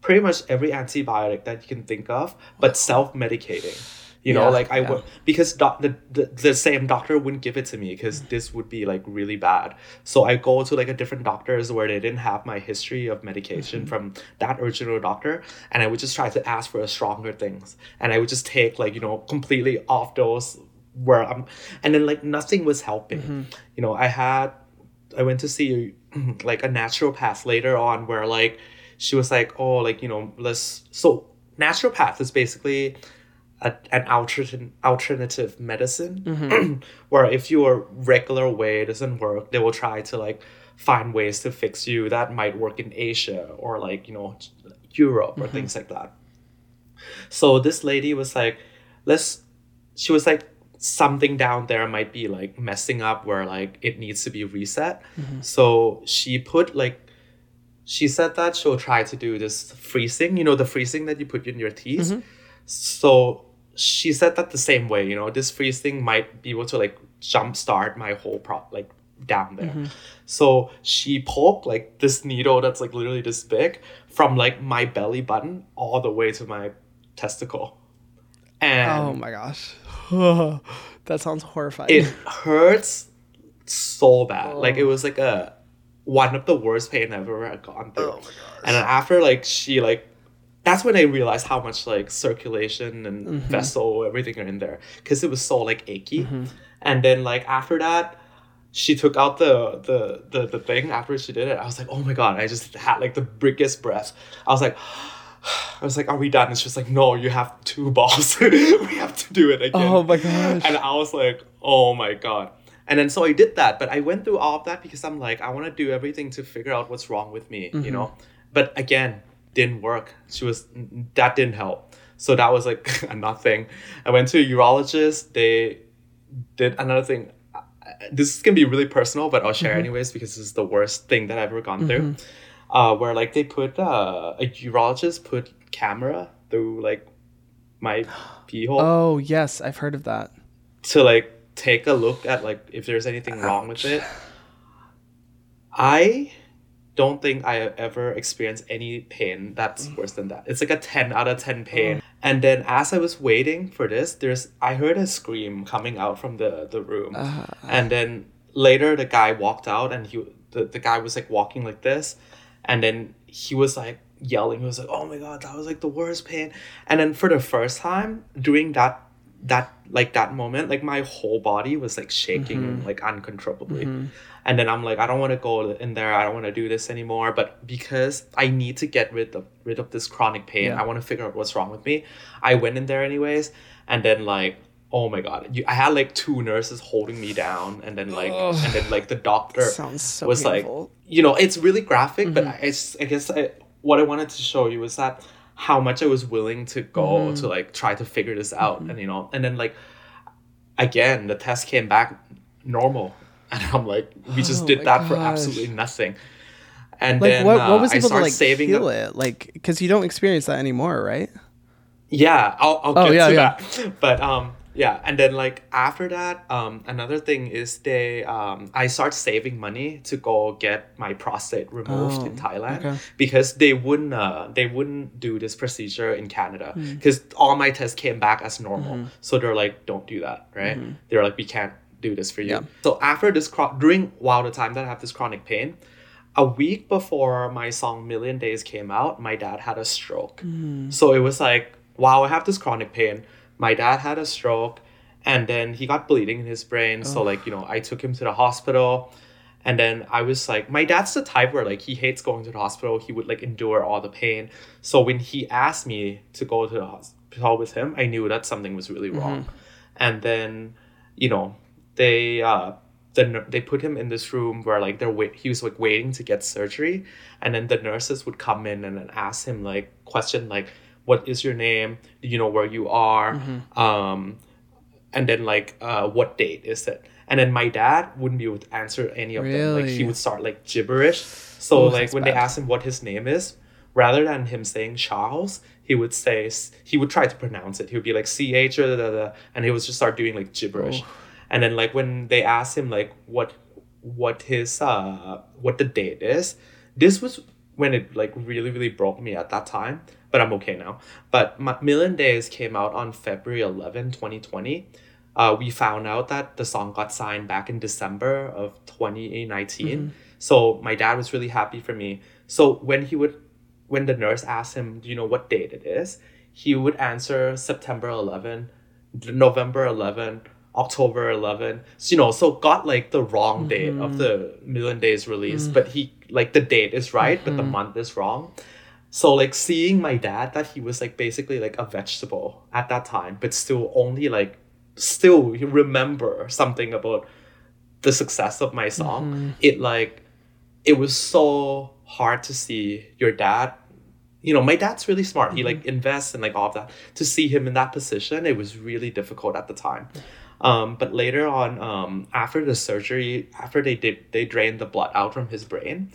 pretty much every antibiotic that you can think of, but self medicating. You know,
Yeah,
like I
yeah.
would because doc, the, the the same doctor wouldn't give it to me because this would be like really bad. So I go to like a different doctors where they didn't have my history of medication
Mm-hmm.
from that original doctor, and I would just try to ask for a stronger things, and I would just take like you know completely off those where I'm, and then like nothing was helping.
Mm-hmm.
You know, I had I went to see like a naturopath later on where like she was like, oh, like you know, let's so naturopath is basically a, an alternate alternative medicine where if your regular way doesn't work, they will try to like find ways to fix you that might work in Asia or like you know Europe or things like that. So this lady was like, let's. She was like, something down there might be like messing up where like it needs to be reset. Mm-hmm. So she put like, she said that she'll try to do this freezing. You know the freezing that you put in your teeth. Mm-hmm. So she said that the same way. You know this freezing might be able to like jumpstart my whole prop like down there. Mm-hmm. So she poked like this needle that's like literally this big from like my belly button all the way to my testicle. And
Oh my gosh. that sounds horrifying.
it hurts so bad. Like it was like a one of the worst pain I've ever gone through.
Oh my gosh.
And then after like she like that's when I realized how much like circulation and
Mm-hmm.
vessel everything are in there because it was so like achy. And then like after that she took out the, the the the thing after she did it. I was like, oh my god! I just had like the biggest breath. I was like, I was like, are we done? It's just like, no, you have two balls. we have to do it again.
Oh my gosh.
And I was like, oh my god. And then so I did that, but I went through all of that because I'm like, I want to do everything to figure out what's wrong with me,
Mm-hmm.
you know. But again, didn't work. She was that didn't help. So that was like nothing. I went to a urologist. They did another thing. This can be really personal, but I'll share
Mm-hmm.
anyways because this is the worst thing that I've ever gone through. Uh, where like they put uh, a urologist put camera through like my pee hole
oh yes, I've heard of that.
to like take a look at like if there's anything wrong with it. I don't think I have ever experienced any pain that's worse than that. It's like a 10 out of 10 pain. And then as I was waiting for this, there's I heard a scream coming out from the, the room. And then later the guy walked out and he the, the guy was like walking like this and then he was like yelling. He was like, "Oh my god, that was like the worst pain." And then for the first time during that that like that moment, like my whole body was like shaking mm-hmm. like uncontrollably. Mm-hmm. And then I'm like, I don't want to go in there. I don't want to do this anymore. But because I need to get rid of rid of this chronic pain,
Yeah.
I want to figure out what's wrong with me. I went in there anyways, and then like. Oh my god! You, I had like two nurses holding me down, and then like,
Ugh.
and then like the doctor
so
was
painful.
like, you know, it's really graphic, but
Mm-hmm.
I, it's, I guess I, what I wanted to show you was that how much I was willing to go
Mm-hmm.
to like try to figure this out, and you know, and then like again, the test came back normal, and I'm like, we just
Oh
did that for absolutely nothing. And
like
then
what,
uh,
what was
I
able to
started
like
saving
heal
up-
it? Like because you don't experience that anymore, right?
Yeah, I'll, I'll
Oh,
get
yeah,
to
yeah.
that. But um, yeah, and then like after that, um, another thing is they um, I start saving money to go get my prostate removed in
Oh,
Thailand
okay.
because they wouldn't uh, they wouldn't do this procedure in Canada
Hmm.
because all my tests came back as normal.
Mm-hmm.
So they're like, don't do that, right? They're like, we can't do this for you.
Yeah.
So after this, chro- during while the time that I have this chronic pain, a week before my song Million Days came out, my dad had a stroke. So it was like, wow, I have this chronic pain. My dad had a stroke and then he got bleeding in his brain. So like, you know, I took him to the hospital. And then I was like, my dad's the type where like he hates going to the hospital. He would like endure all the pain. So when he asked me to go to the hospital with him, I knew that something was really wrong. And then, you know, they uh the they put him in this room where like they're wait he was like waiting to get surgery, and then the nurses would come in and then ask him like question like, what is your name? Do you know where you are? Um, and then like uh what date is it? And then my dad wouldn't be able to answer any of them. Like he would start like gibberish. So
Oh,
like when they
bad.
asked him what his name is, rather than him saying Charles, he would say he would try to pronounce it. He would be like C H and he would just start doing like gibberish.
Oh.
And then like when they asked him like what what his uh what the date is, this was when it like really really broke me at that time. But I'm okay now. But my, Million Days came out on February 11, 2020. Uh, we found out that the song got signed back in December of 2019. Mm-hmm. So my dad was really happy for me. So when he would, when the nurse asked him, "Do you know what date it is?" He would answer September 11, November 11, October 11. So, you know, so got like the wrong date of mm-hmm. the Million Days release, mm. but he like the date is right, but the mm-hmm. month is wrong. So like seeing my dad that he was like basically like a vegetable at that time, but still only like still remember something about the success of my song. It like it was so hard to see your dad. You know, my dad's really smart. He like invests and like all of that. To see him in that position, it was really difficult at the time. Um, but later on, um, after the surgery, after they did they drained the blood out from his brain,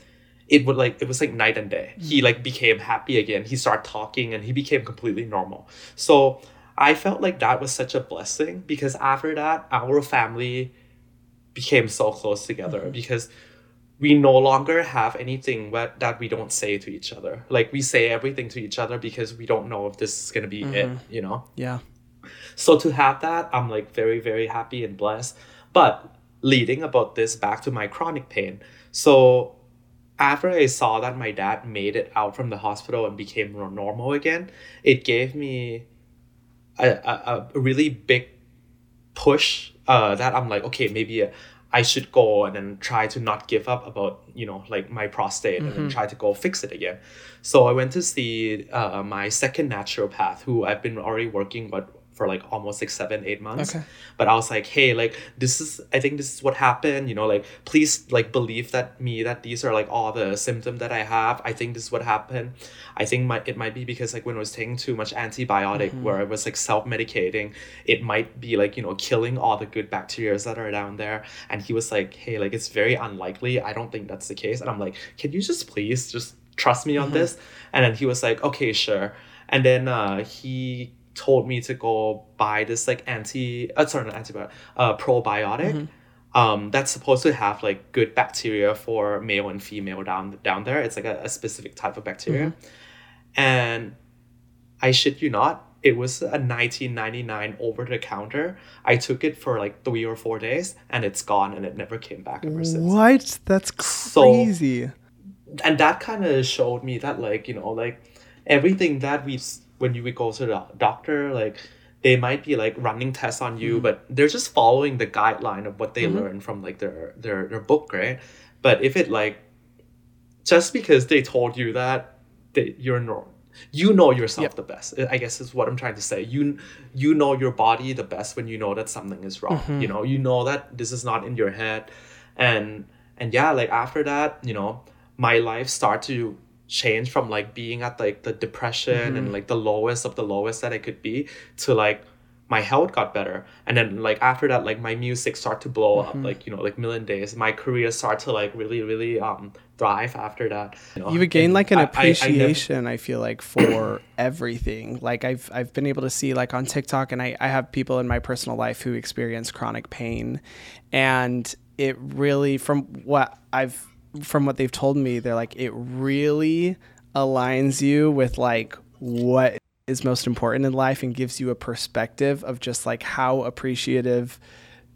it would like it was like night and day. Hmm. He like became happy again. He started talking and he became completely normal. So I felt like that was such a blessing because after that, our family became so close together mm-hmm. because we no longer have anything what, that we don't say to each other. Like we say everything to each other because we don't know if this is gonna be it, mm-hmm. you know?
Yeah.
So to have that, I'm like very, very happy and blessed. But leading about this back to my chronic pain. So after I saw that my dad made it out from the hospital and became nor- normal again, it gave me a, a, a really big push uh, that I'm like, okay, maybe uh, I should go and then try to not give up about, you know, like my prostate and then try to go fix it again. So I went to see uh, my second naturopath who I've been already working with for like almost like seven, eight months.
Okay.
But I was like, hey, like this is I think this is what happened, you know, like please like believe that me that these are like all the symptoms that I have. I think this is what happened. I think my it might be because like when I was taking too much antibiotic where I was like self medicating, it might be like, you know, killing all the good bacteria that are down there. And he was like, Hey, like it's very unlikely. I don't think that's the case. And I'm like, Can you just please just trust me on this? And then he was like, Okay, sure. And then uh he told me to go buy this like anti uh, sorry not antibiotic uh probiotic. Um that's supposed to have like good bacteria for male and female down down there. It's like a, a specific type of bacteria. And i shit you not it was a 1999 over the counter. I took it for like three or four days and it's gone and it never came back ever since.
What? That's
So-
crazy.
and that kind of showed me that like you know like everything that we s- when you would go to the doctor like they might be like running tests on you mm-hmm. but they're just following the guideline of what they mm-hmm. learn from like their their their book right? But if it like just because they told you that they, you're normal you know yourself
Yep.
the best i guess is what i'm trying to say. You you know your body the best when you know that something is wrong mm-hmm. you know? You know that this is not in your head. And and yeah like after that you know my life start to change from like being at like the depression and like the lowest of the lowest that i could be to like my health got better. And then like after that like my music start to blow up like you know like million days. My career start to like really really um thrive after that you, know?
you would gain like an
I- I- I never-
appreciation I, feel like for everything. Like i've i've been able to see like on tiktok and I, I have people in my personal life who experience chronic pain. And it really from what i've from what they've told me they're like it really aligns you with like what is most important in life and gives you a perspective of just like how appreciative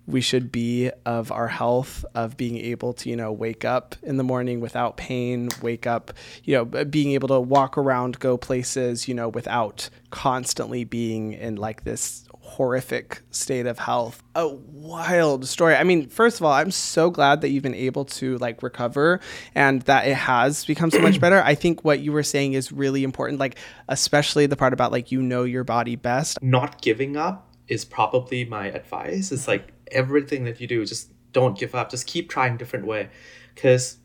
we should be of our health, of being able to, you know, wake up in the morning without pain, wake up, you know, being able to walk around, go places, you know, without constantly being in like this horrific state of health. A wild story. I mean, first of all, I'm so glad that you've been able to like recover and that it has become so much better. I think what you were saying is really important, like, especially the part about like you know your body best.
Not giving up is probably my advice. It's like everything that you do, just don't give up. Just keep trying different way. Because,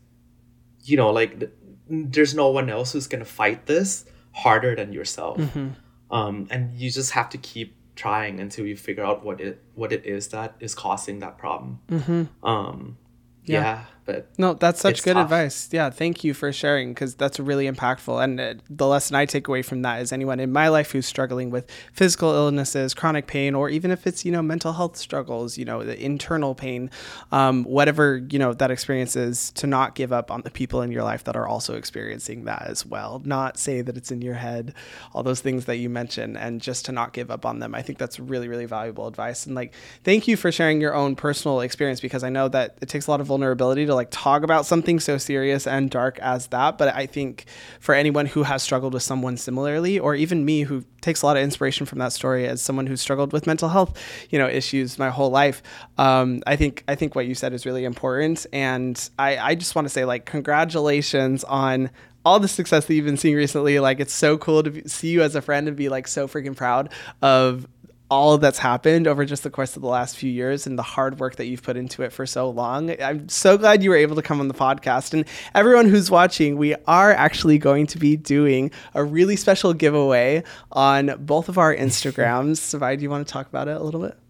you know, like, there's no one else who's going to fight this harder than yourself. Mm-hmm. Um, and you just have to keep trying until you figure out what it what it is that is causing that problem. Mm-hmm. Um, yeah. yeah. But
no that's such good tough. advice. Yeah thank you for sharing because that's really impactful. And uh, the lesson i take away from that is anyone in my life who's struggling with physical illnesses chronic pain or even if it's you know mental health struggles you know the internal pain um, whatever you know that experience is to not give up on the people in your life that are also experiencing that as well. Not say that it's in your head all those things that you mentioned and just to not give up on them. I think that's really really valuable advice. And like thank you for sharing your own personal experience because i know that it takes a lot of vulnerability to like talk about something so serious and dark as that. But I think for anyone who has struggled with someone similarly, or even me who takes a lot of inspiration from that story as someone who struggled with mental health, you know, issues my whole life, um, I think I think what you said is really important. And I, I just want to say like congratulations on all the success that you've been seeing recently. Like it's so cool to be, see you as a friend and be like so freaking proud of all that's happened over just the course of the last few years and the hard work that you've put into it for so long. I'm so glad you were able to come on the podcast. And everyone who's watching, we are actually going to be doing a really special giveaway on both of our Instagrams. Sabai, do you want to talk about it a little bit?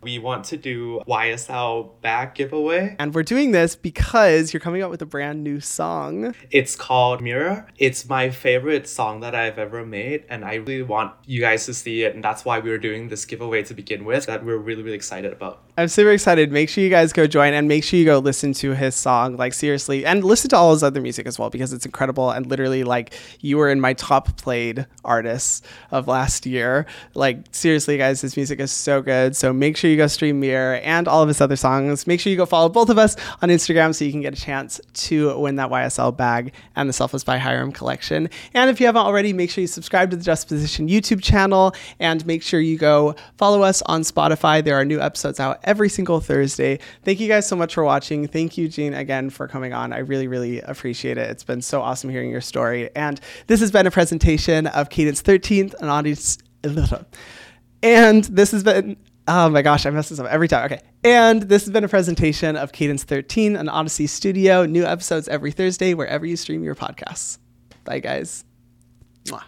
We want to do YSL bag giveaway.
And we're doing this because you're coming out with a brand new song.
It's called Mirror. It's my favorite song that I've ever made, and I really want you guys to see it. And that's why we were doing this giveaway to begin with, that we're really, really excited about.
I'm super excited. Make sure you guys go join and make sure you go listen to his song, like seriously, and listen to all his other music as well because it's incredible. And literally, like, you were in my top played artists of last year. Like, seriously, guys, his music is so good. So make sure you go stream Mirror and all of his other songs. Make sure you go follow both of us on Instagram so you can get a chance to win that YSL bag and the Selfless by Hyram collection. And if you haven't already, make sure you subscribe to the Justaposition YouTube channel and make sure you go follow us on Spotify. There are new episodes out every single Thursday. Thank you guys so much for watching. Thank you, Gene, again for coming on. I really, really appreciate it. It's been so awesome hearing your story. And this has been a presentation of Cadence 13th, an audience. And this has been Oh my gosh, I mess this up every time. Okay. And this has been a presentation of Cadence 13, an Audacy studio. New episodes every Thursday, wherever you stream your podcasts. Bye, guys. Mwah.